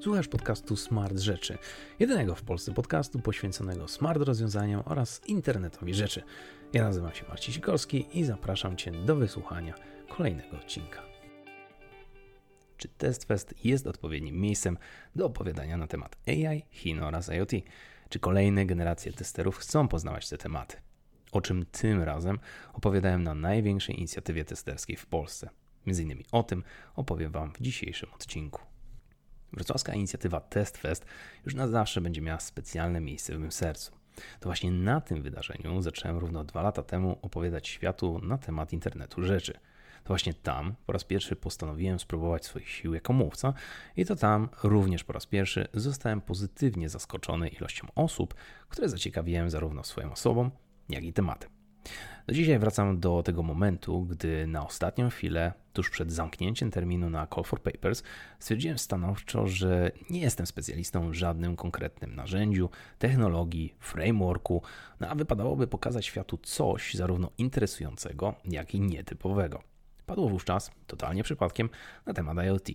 Słuchasz podcastu Smart Rzeczy, jedynego w Polsce podcastu poświęconego smart rozwiązaniom oraz internetowi rzeczy. Ja nazywam się Marcin Sikorski i zapraszam Cię do wysłuchania kolejnego odcinka. Czy TestFest jest odpowiednim miejscem do opowiadania na temat AI, Chin oraz IoT? Czy kolejne generacje testerów chcą poznawać te tematy? O czym tym razem opowiadałem na największej inicjatywie testerskiej w Polsce. Między innymi o tym opowiem Wam w dzisiejszym odcinku. Wrocławska inicjatywa TestFest już na zawsze będzie miała specjalne miejsce w mym sercu. To właśnie na tym wydarzeniu zacząłem równo dwa lata temu opowiadać światu na temat internetu rzeczy. To właśnie tam po raz pierwszy postanowiłem spróbować swoich sił jako mówca i to tam również po raz pierwszy zostałem pozytywnie zaskoczony ilością osób, które zaciekawiłem zarówno swoją osobą, jak i tematem. Do dzisiaj wracam do tego momentu, gdy na ostatnią chwilę, tuż przed zamknięciem terminu na Call for Papers, stwierdziłem stanowczo, że nie jestem specjalistą w żadnym konkretnym narzędziu, technologii, frameworku, no a wypadałoby pokazać światu coś zarówno interesującego, jak i nietypowego. Padło wówczas, totalnie przypadkiem, na temat IoT.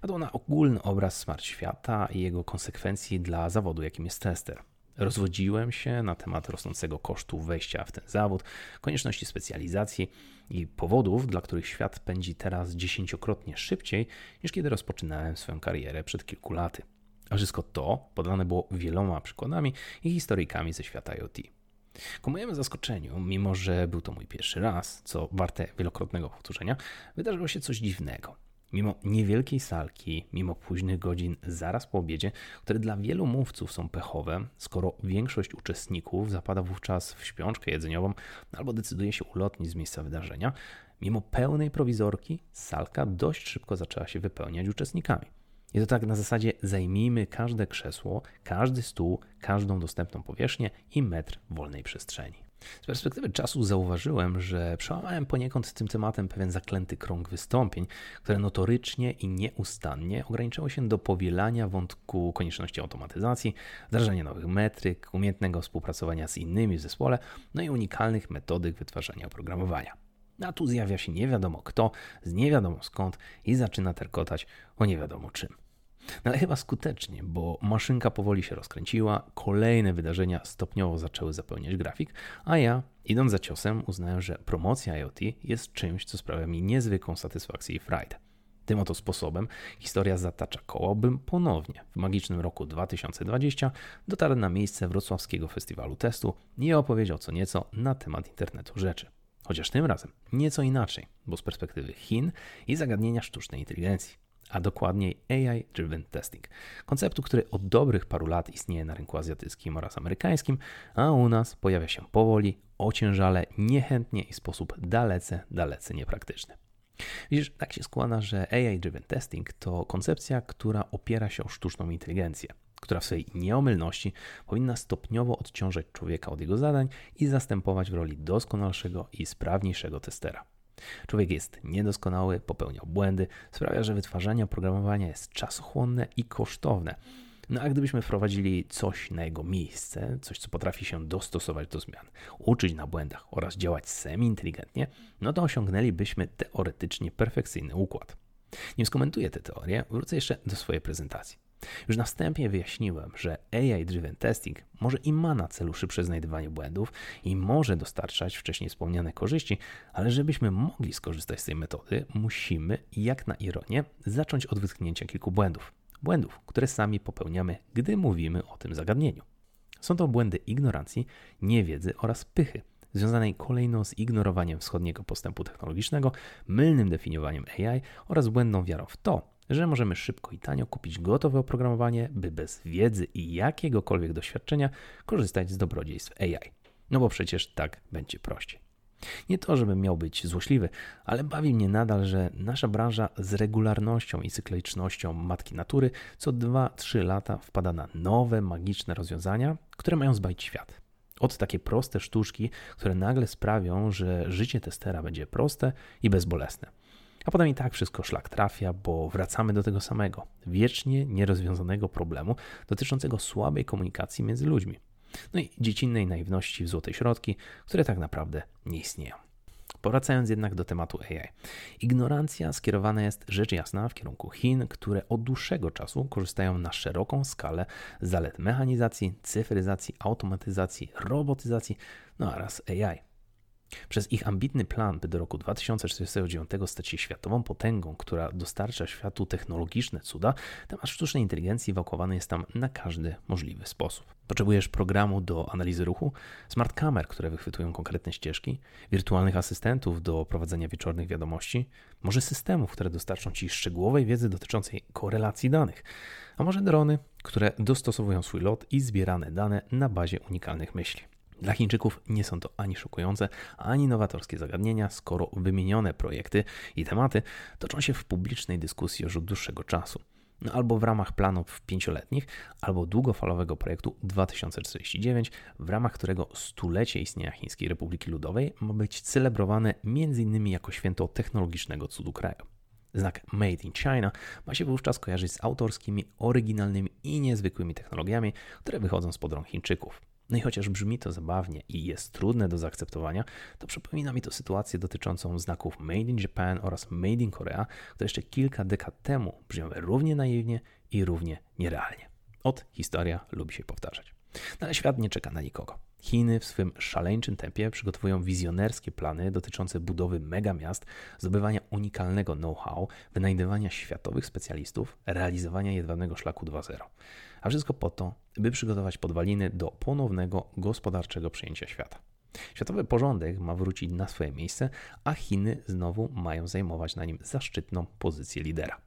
Padło na ogólny obraz smart świata i jego konsekwencji dla zawodu, jakim jest tester. Rozwodziłem się na temat rosnącego kosztu wejścia w ten zawód, konieczności specjalizacji i powodów, dla których świat pędzi teraz dziesięciokrotnie szybciej niż kiedy rozpoczynałem swoją karierę przed kilku laty. A wszystko to podane było wieloma przykładami i historyjkami ze świata IoT. Ku mojemu zaskoczeniu, mimo że był to mój pierwszy raz, co warte wielokrotnego powtórzenia, wydarzyło się coś dziwnego. Mimo niewielkiej salki, mimo późnych godzin zaraz po obiedzie, które dla wielu mówców są pechowe, skoro większość uczestników zapada wówczas w śpiączkę jedzeniową albo decyduje się ulotnić z miejsca wydarzenia, mimo pełnej prowizorki, salka dość szybko zaczęła się wypełniać uczestnikami. I to tak na zasadzie zajmijmy każde krzesło, każdy stół, każdą dostępną powierzchnię i metr wolnej przestrzeni. Z perspektywy czasu zauważyłem, że przełamałem poniekąd tym tematem pewien zaklęty krąg wystąpień, które notorycznie i nieustannie ograniczało się do powielania wątku konieczności automatyzacji, wdrażania nowych metryk, umiejętnego współpracowania z innymi w zespole, no i unikalnych metodyk wytwarzania oprogramowania. A tu zjawia się nie wiadomo kto, z nie wiadomo skąd i zaczyna terkotać o nie wiadomo czym. No ale chyba skutecznie, bo maszynka powoli się rozkręciła, kolejne wydarzenia stopniowo zaczęły zapełniać grafik, a ja, idąc za ciosem, uznałem, że promocja IoT jest czymś, co sprawia mi niezwykłą satysfakcję i frajdę. Tym oto sposobem historia zatacza koło, bym ponownie w magicznym roku 2020 dotarł na miejsce wrocławskiego festiwalu testu i opowiedział co nieco na temat internetu rzeczy. Chociaż tym razem nieco inaczej, bo z perspektywy Chin i zagadnienia sztucznej inteligencji a dokładniej AI Driven Testing. Konceptu, który od dobrych paru lat istnieje na rynku azjatyckim oraz amerykańskim, a u nas pojawia się powoli, ociężale, niechętnie i w sposób dalece, dalece niepraktyczny. Widzisz, tak się składa, że AI Driven Testing to koncepcja, która opiera się o sztuczną inteligencję, która w swojej nieomylności powinna stopniowo odciążać człowieka od jego zadań i zastępować w roli doskonalszego i sprawniejszego testera. Człowiek jest niedoskonały, popełniał błędy, sprawia, że wytwarzanie oprogramowania jest czasochłonne i kosztowne. No a gdybyśmy wprowadzili coś na jego miejsce, coś co potrafi się dostosować do zmian, uczyć na błędach oraz działać semi-inteligentnie, no to osiągnęlibyśmy teoretycznie perfekcyjny układ. Nie skomentuję tę teorię, wrócę jeszcze do swojej prezentacji. Już na wstępie wyjaśniłem, że AI-driven testing może i ma na celu szybsze znajdywanie błędów i może dostarczać wcześniej wspomniane korzyści, ale żebyśmy mogli skorzystać z tej metody, musimy, jak na ironię, zacząć od wytknięcia kilku błędów. Błędów, które sami popełniamy, gdy mówimy o tym zagadnieniu. Są to błędy ignorancji, niewiedzy oraz pychy, związanej kolejno z ignorowaniem wschodniego postępu technologicznego, mylnym definiowaniem AI oraz błędną wiarą w to, że możemy szybko i tanio kupić gotowe oprogramowanie, by bez wiedzy i jakiegokolwiek doświadczenia korzystać z dobrodziejstw AI. No bo przecież tak będzie prościej. Nie to, żebym miał być złośliwy, ale bawi mnie nadal, że nasza branża z regularnością i cyklicznością matki natury co 2-3 lata wpada na nowe, magiczne rozwiązania, które mają zbawić świat. Od takie proste sztuczki, które nagle sprawią, że życie testera będzie proste i bezbolesne. A potem i tak wszystko szlak trafia, bo wracamy do tego samego, wiecznie nierozwiązanego problemu dotyczącego słabej komunikacji między ludźmi. No i dziecinnej naiwności w złotej środki, które tak naprawdę nie istnieją. Powracając jednak do tematu AI. Ignorancja skierowana jest rzecz jasna w kierunku Chin, które od dłuższego czasu korzystają na szeroką skalę z zalet mechanizacji, cyfryzacji, automatyzacji, robotyzacji, no oraz AI. Przez ich ambitny plan, by do roku 2049 stać się światową potęgą, która dostarcza światu technologiczne cuda, temat sztucznej inteligencji wałkowany jest tam na każdy możliwy sposób. Potrzebujesz programu do analizy ruchu, smart kamer, które wychwytują konkretne ścieżki, wirtualnych asystentów do prowadzenia wieczornych wiadomości, może systemów, które dostarczą Ci szczegółowej wiedzy dotyczącej korelacji danych, a może drony, które dostosowują swój lot i zbierane dane na bazie unikalnych myśli. Dla Chińczyków nie są to ani szokujące, ani nowatorskie zagadnienia, skoro wymienione projekty i tematy toczą się w publicznej dyskusji już od dłuższego czasu. No, albo w ramach planów pięcioletnich, albo długofalowego projektu 2049, w ramach którego stulecie istnienia Chińskiej Republiki Ludowej ma być celebrowane m.in. jako święto technologicznego cudu kraju. Znak Made in China ma się wówczas kojarzyć z autorskimi, oryginalnymi i niezwykłymi technologiami, które wychodzą z rąk Chińczyków. No i chociaż brzmi to zabawnie i jest trudne do zaakceptowania, to przypomina mi to sytuację dotyczącą znaków Made in Japan oraz Made in Korea, które jeszcze kilka dekad temu brzmiały równie naiwnie i równie nierealnie. Od historia lubi się powtarzać. No ale świat nie czeka na nikogo. Chiny w swym szaleńczym tempie przygotowują wizjonerskie plany dotyczące budowy megamiast, zdobywania unikalnego know-how, wynajdywania światowych specjalistów, realizowania jedwabnego szlaku 2.0. A wszystko po to, by przygotować podwaliny do ponownego gospodarczego przejęcia świata. Światowy porządek ma wrócić na swoje miejsce, a Chiny znowu mają zajmować na nim zaszczytną pozycję lidera.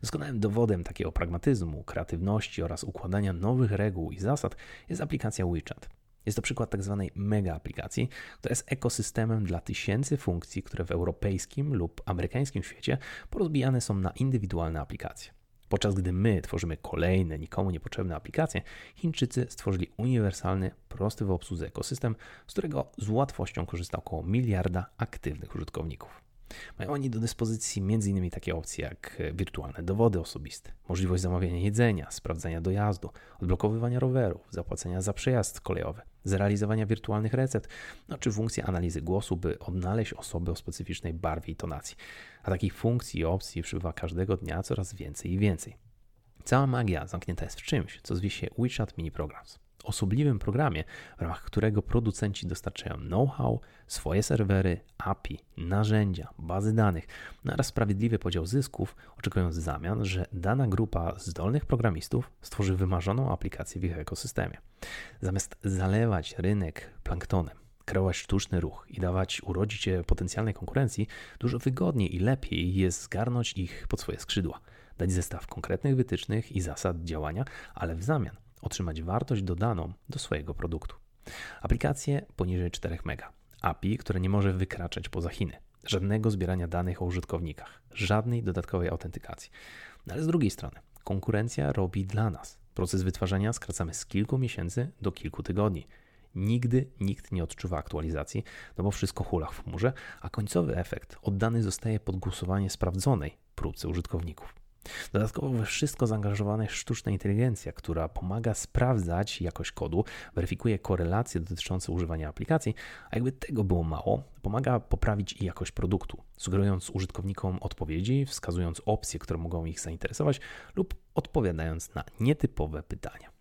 Doskonałym dowodem takiego pragmatyzmu, kreatywności oraz układania nowych reguł i zasad jest aplikacja WeChat. Jest to przykład tak zwanej mega aplikacji, która jest ekosystemem dla tysięcy funkcji, które w europejskim lub amerykańskim świecie porozbijane są na indywidualne aplikacje. Podczas gdy my tworzymy kolejne, nikomu niepotrzebne aplikacje, Chińczycy stworzyli uniwersalny, prosty w obsłudze ekosystem, z którego z łatwością korzysta około miliarda aktywnych użytkowników. Mają oni do dyspozycji m.in. takie opcje jak wirtualne dowody osobiste, możliwość zamawiania jedzenia, sprawdzania dojazdu, odblokowywania rowerów, zapłacenia za przejazd kolejowy, zrealizowania wirtualnych recept, no, czy funkcję analizy głosu, by odnaleźć osoby o specyficznej barwie i tonacji. A takich funkcji i opcji przybywa każdego dnia coraz więcej i więcej. Cała magia zamknięta jest w czymś, co zwie się WeChat Mini Programs osobliwym programie, w ramach którego producenci dostarczają know-how, swoje serwery, API, narzędzia, bazy danych no oraz sprawiedliwy podział zysków, oczekując w zamian, że dana grupa zdolnych programistów stworzy wymarzoną aplikację w ich ekosystemie. Zamiast zalewać rynek planktonem, kreować sztuczny ruch i dawać urodzić się potencjalnej konkurencji, dużo wygodniej i lepiej jest zgarnąć ich pod swoje skrzydła, dać zestaw konkretnych wytycznych i zasad działania, ale w zamian otrzymać wartość dodaną do swojego produktu. Aplikacje poniżej 4 MB. API, które nie może wykraczać poza Chiny. Żadnego zbierania danych o użytkownikach, żadnej dodatkowej autentykacji. No ale z drugiej strony, konkurencja robi dla nas. Proces wytwarzania skracamy z kilku miesięcy do kilku tygodni. Nigdy nikt nie odczuwa aktualizacji, no bo wszystko hula w chmurze, a końcowy efekt oddany zostaje pod głosowanie sprawdzonej próbce użytkowników. Dodatkowo we wszystko zaangażowana jest sztuczna inteligencja, która pomaga sprawdzać jakość kodu, weryfikuje korelacje dotyczące używania aplikacji, a jakby tego było mało, pomaga poprawić jakość produktu, sugerując użytkownikom odpowiedzi, wskazując opcje, które mogą ich zainteresować lub odpowiadając na nietypowe pytania.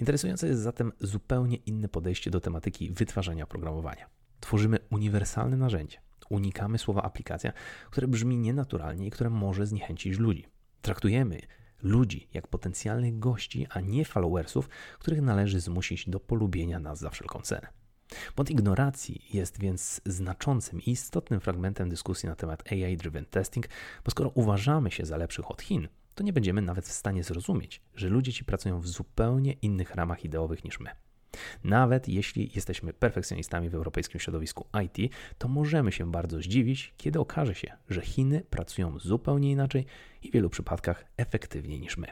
Interesujące jest zatem zupełnie inne podejście do tematyki wytwarzania oprogramowania. Tworzymy uniwersalne narzędzie, unikamy słowa aplikacja, które brzmi nienaturalnie i które może zniechęcić ludzi. Traktujemy ludzi jak potencjalnych gości, a nie followersów, których należy zmusić do polubienia nas za wszelką cenę. Błąd ignoracji jest więc znaczącym i istotnym fragmentem dyskusji na temat AI-driven testing, bo skoro uważamy się za lepszych od Chin, to nie będziemy nawet w stanie zrozumieć, że ludzie ci pracują w zupełnie innych ramach ideowych niż my. Nawet jeśli jesteśmy perfekcjonistami w europejskim środowisku IT, to możemy się bardzo zdziwić, kiedy okaże się, że Chiny pracują zupełnie inaczej i w wielu przypadkach efektywniej niż my.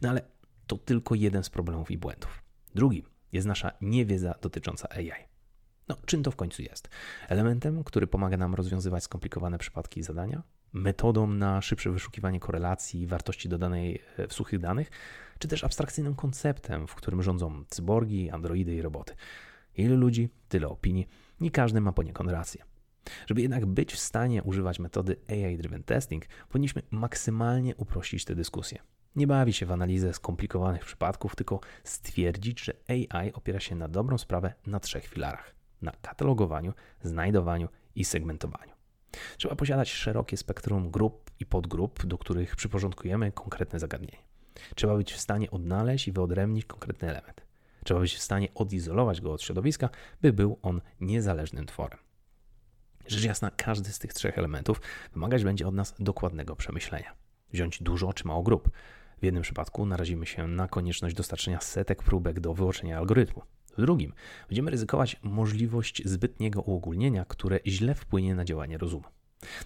No ale to tylko jeden z problemów i błędów. Drugi jest nasza niewiedza dotycząca AI. No, czym to w końcu jest? Elementem, który pomaga nam rozwiązywać skomplikowane przypadki i zadania? Metodą na szybsze wyszukiwanie korelacji i wartości dodanej e, w suchych danych? Czy też abstrakcyjnym konceptem, w którym rządzą cyborgi, androidy i roboty? Ile ludzi, tyle opinii, nie każdy ma poniekąd rację. Żeby jednak być w stanie używać metody AI-driven testing, powinniśmy maksymalnie uprościć tę dyskusję. Nie bawi się w analizę skomplikowanych przypadków, tylko stwierdzić, że AI opiera się na dobrą sprawę na trzech filarach: na katalogowaniu, znajdowaniu i segmentowaniu. Trzeba posiadać szerokie spektrum grup i podgrup, do których przyporządkujemy konkretne zagadnienie. Trzeba być w stanie odnaleźć i wyodrębnić konkretny element. Trzeba być w stanie odizolować go od środowiska, by był on niezależnym tworem. Rzecz jasna, każdy z tych trzech elementów wymagać będzie od nas dokładnego przemyślenia. Wziąć dużo czy mało grup. W jednym przypadku narazimy się na konieczność dostarczenia setek próbek do wyłączenia algorytmu. W drugim będziemy ryzykować możliwość zbytniego uogólnienia, które źle wpłynie na działanie rozumu.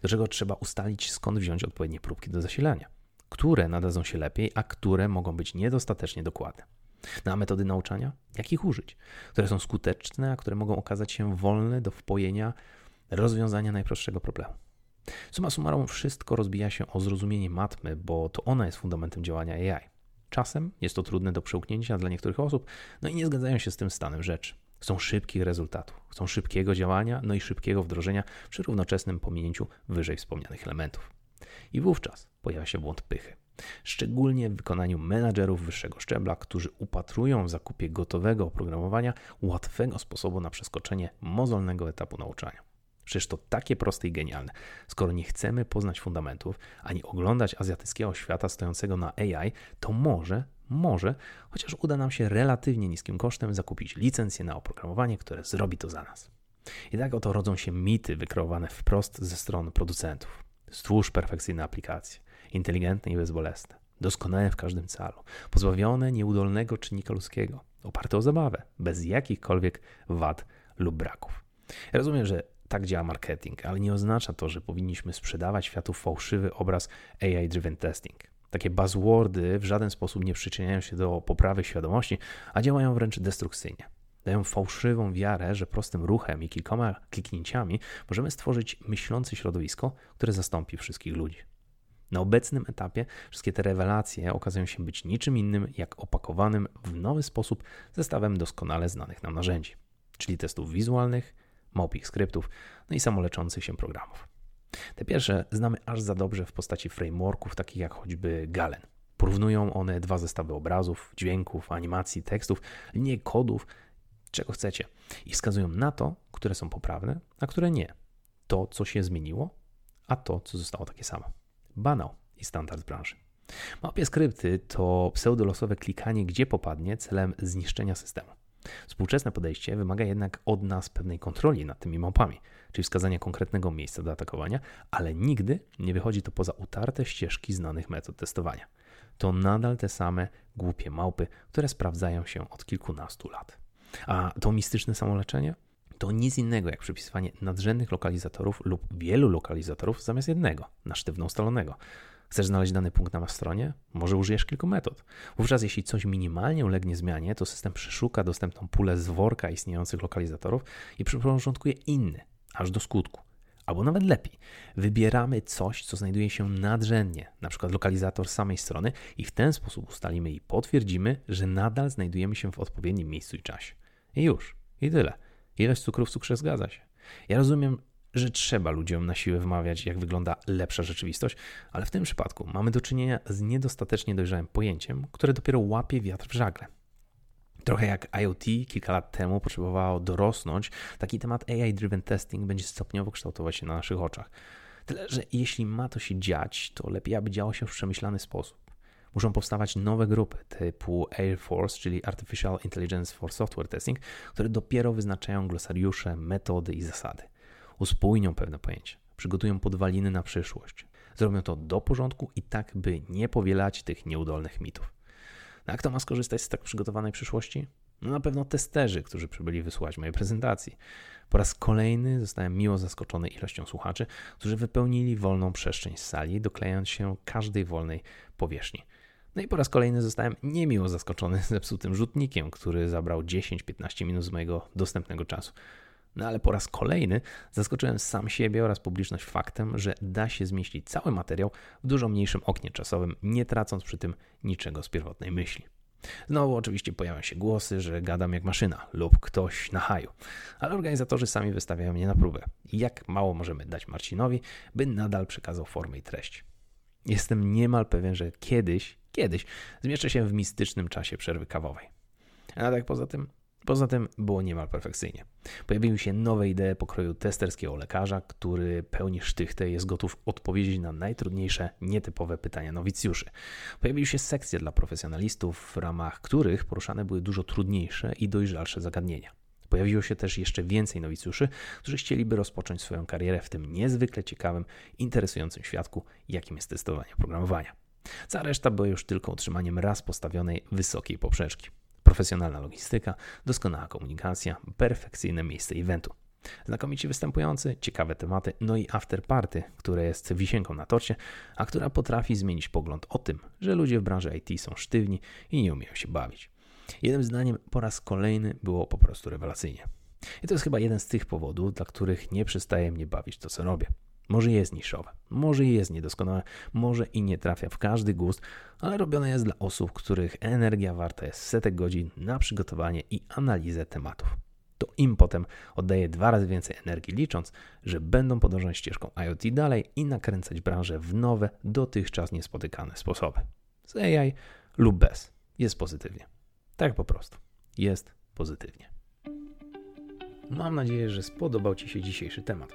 Do czego trzeba ustalić, skąd wziąć odpowiednie próbki do zasilania, które nadadzą się lepiej, a które mogą być niedostatecznie dokładne. Na metody nauczania, jak ich użyć, które są skuteczne, a które mogą okazać się wolne do wpojenia rozwiązania najprostszego problemu. Suma summarum, wszystko rozbija się o zrozumienie matmy, bo to ona jest fundamentem działania AI. Czasem jest to trudne do przełknięcia dla niektórych osób, no i nie zgadzają się z tym stanem rzeczy. Chcą szybkich rezultatów, chcą szybkiego działania, no i szybkiego wdrożenia przy równoczesnym pominięciu wyżej wspomnianych elementów. I wówczas pojawia się błąd pychy. Szczególnie w wykonaniu menadżerów wyższego szczebla, którzy upatrują w zakupie gotowego oprogramowania łatwego sposobu na przeskoczenie mozolnego etapu nauczania. Przecież to takie proste i genialne. Skoro nie chcemy poznać fundamentów, ani oglądać azjatyckiego świata stojącego na AI, to może, może, chociaż uda nam się relatywnie niskim kosztem zakupić licencję na oprogramowanie, które zrobi to za nas. I tak oto rodzą się mity wykreowane wprost ze strony producentów. Stwórz perfekcyjne aplikacje, inteligentne i bezbolesne, doskonałe w każdym calu, pozbawione nieudolnego czynnika ludzkiego, oparte o zabawę, bez jakichkolwiek wad lub braków. Ja rozumiem, że tak działa marketing, ale nie oznacza to, że powinniśmy sprzedawać światu fałszywy obraz AI-driven testing. Takie buzzwordy w żaden sposób nie przyczyniają się do poprawy świadomości, a działają wręcz destrukcyjnie. Dają fałszywą wiarę, że prostym ruchem i kilkoma kliknięciami możemy stworzyć myślące środowisko, które zastąpi wszystkich ludzi. Na obecnym etapie wszystkie te rewelacje okazują się być niczym innym jak opakowanym w nowy sposób zestawem doskonale znanych nam narzędzi, czyli testów wizualnych, małpich skryptów, no i samoleczących się programów. Te pierwsze znamy aż za dobrze w postaci frameworków takich jak choćby Galen. Porównują one dwa zestawy obrazów, dźwięków, animacji, tekstów, linie kodów, czego chcecie i wskazują na to, które są poprawne, a które nie. To, co się zmieniło, a to, co zostało takie samo. Banał i standard branży. Małpie skrypty to pseudolosowe klikanie gdzie popadnie celem zniszczenia systemu. Współczesne podejście wymaga jednak od nas pewnej kontroli nad tymi małpami, czyli wskazania konkretnego miejsca do atakowania, ale nigdy nie wychodzi to poza utarte ścieżki znanych metod testowania. To nadal te same głupie małpy, które sprawdzają się od kilkunastu lat. A to mistyczne samoleczenie? To nic innego jak przypisywanie nadrzędnych lokalizatorów lub wielu lokalizatorów zamiast jednego, na sztywno ustalonego. Chcesz znaleźć dany punkt na stronie? Może użyjesz kilku metod. Wówczas, jeśli coś minimalnie ulegnie zmianie, to system przeszuka dostępną pulę z worka istniejących lokalizatorów i przyporządkuje inny, aż do skutku. Albo nawet lepiej, wybieramy coś, co znajduje się nadrzędnie, na przykład lokalizator samej strony, i w ten sposób ustalimy i potwierdzimy, że nadal znajdujemy się w odpowiednim miejscu i czasie. I już, i tyle. Ilość cukru w cukrze zgadza się. Ja rozumiem, że trzeba ludziom na siłę wmawiać, jak wygląda lepsza rzeczywistość, ale w tym przypadku mamy do czynienia z niedostatecznie dojrzałym pojęciem, które dopiero łapie wiatr w żagle. Trochę jak IoT kilka lat temu potrzebowało dorosnąć, taki temat AI-driven testing będzie stopniowo kształtować się na naszych oczach. Tyle, że jeśli ma to się dziać, to lepiej, aby działo się w przemyślany sposób. Muszą powstawać nowe grupy typu Air Force, czyli Artificial Intelligence for Software Testing, które dopiero wyznaczają glosariusze, metody i zasady uspójnią pewne pojęcia, przygotują podwaliny na przyszłość. Zrobią to do porządku i tak, by nie powielać tych nieudolnych mitów. No jak to ma skorzystać z tak przygotowanej przyszłości? No na pewno testerzy, którzy przybyli wysłuchać mojej prezentacji. Po raz kolejny zostałem miło zaskoczony ilością słuchaczy, którzy wypełnili wolną przestrzeń z sali, doklejając się każdej wolnej powierzchni. No i po raz kolejny zostałem niemiło zaskoczony zepsutym rzutnikiem, który zabrał 10-15 minut z mojego dostępnego czasu. No ale po raz kolejny zaskoczyłem sam siebie oraz publiczność faktem, że da się zmieścić cały materiał w dużo mniejszym oknie czasowym, nie tracąc przy tym niczego z pierwotnej myśli. Znowu oczywiście pojawiają się głosy, że gadam jak maszyna lub ktoś na haju, ale organizatorzy sami wystawiają mnie na próbę. Jak mało możemy dać Marcinowi, by nadal przekazał formę i treść. Jestem niemal pewien, że kiedyś, kiedyś zmieszczę się w mistycznym czasie przerwy kawowej. A tak poza tym, Poza tym było niemal perfekcyjnie. Pojawiły się nowe idee pokroju testerskiego lekarza, który pełni sztychtę jest gotów odpowiedzieć na najtrudniejsze, nietypowe pytania nowicjuszy. Pojawiły się sekcje dla profesjonalistów, w ramach których poruszane były dużo trudniejsze i dojrzalsze zagadnienia. Pojawiło się też jeszcze więcej nowicjuszy, którzy chcieliby rozpocząć swoją karierę w tym niezwykle ciekawym, interesującym świadku, jakim jest testowanie programowania. Cała reszta była już tylko utrzymaniem raz postawionej wysokiej poprzeczki profesjonalna logistyka, doskonała komunikacja, perfekcyjne miejsce eventu. Znakomici występujący, ciekawe tematy, no i afterparty, które jest wisienką na torcie, a która potrafi zmienić pogląd o tym, że ludzie w branży IT są sztywni i nie umieją się bawić. Jednym zdaniem po raz kolejny było po prostu rewelacyjnie. I to jest chyba jeden z tych powodów, dla których nie przestaje mnie bawić to, co robię. Może jest niszowe, może jest niedoskonałe, może i nie trafia w każdy gust, ale robione jest dla osób, których energia warta jest setek godzin na przygotowanie i analizę tematów. To im potem oddaje dwa razy więcej energii, licząc, że będą podążać ścieżką IoT dalej i nakręcać branżę w nowe, dotychczas niespotykane sposoby. Z AI lub bez. Jest pozytywnie. Tak po prostu. Jest pozytywnie. Mam nadzieję, że spodobał Ci się dzisiejszy temat.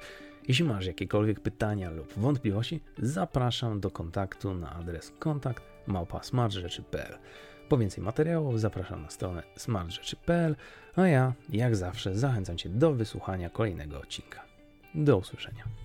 Jeśli masz jakiekolwiek pytania lub wątpliwości, zapraszam do kontaktu na adres kontakt małpa.smartrzeczy.pl. Po więcej materiałów zapraszam na stronę smartrzeczy.pl, a ja, jak zawsze, zachęcam Cię do wysłuchania kolejnego odcinka. Do usłyszenia.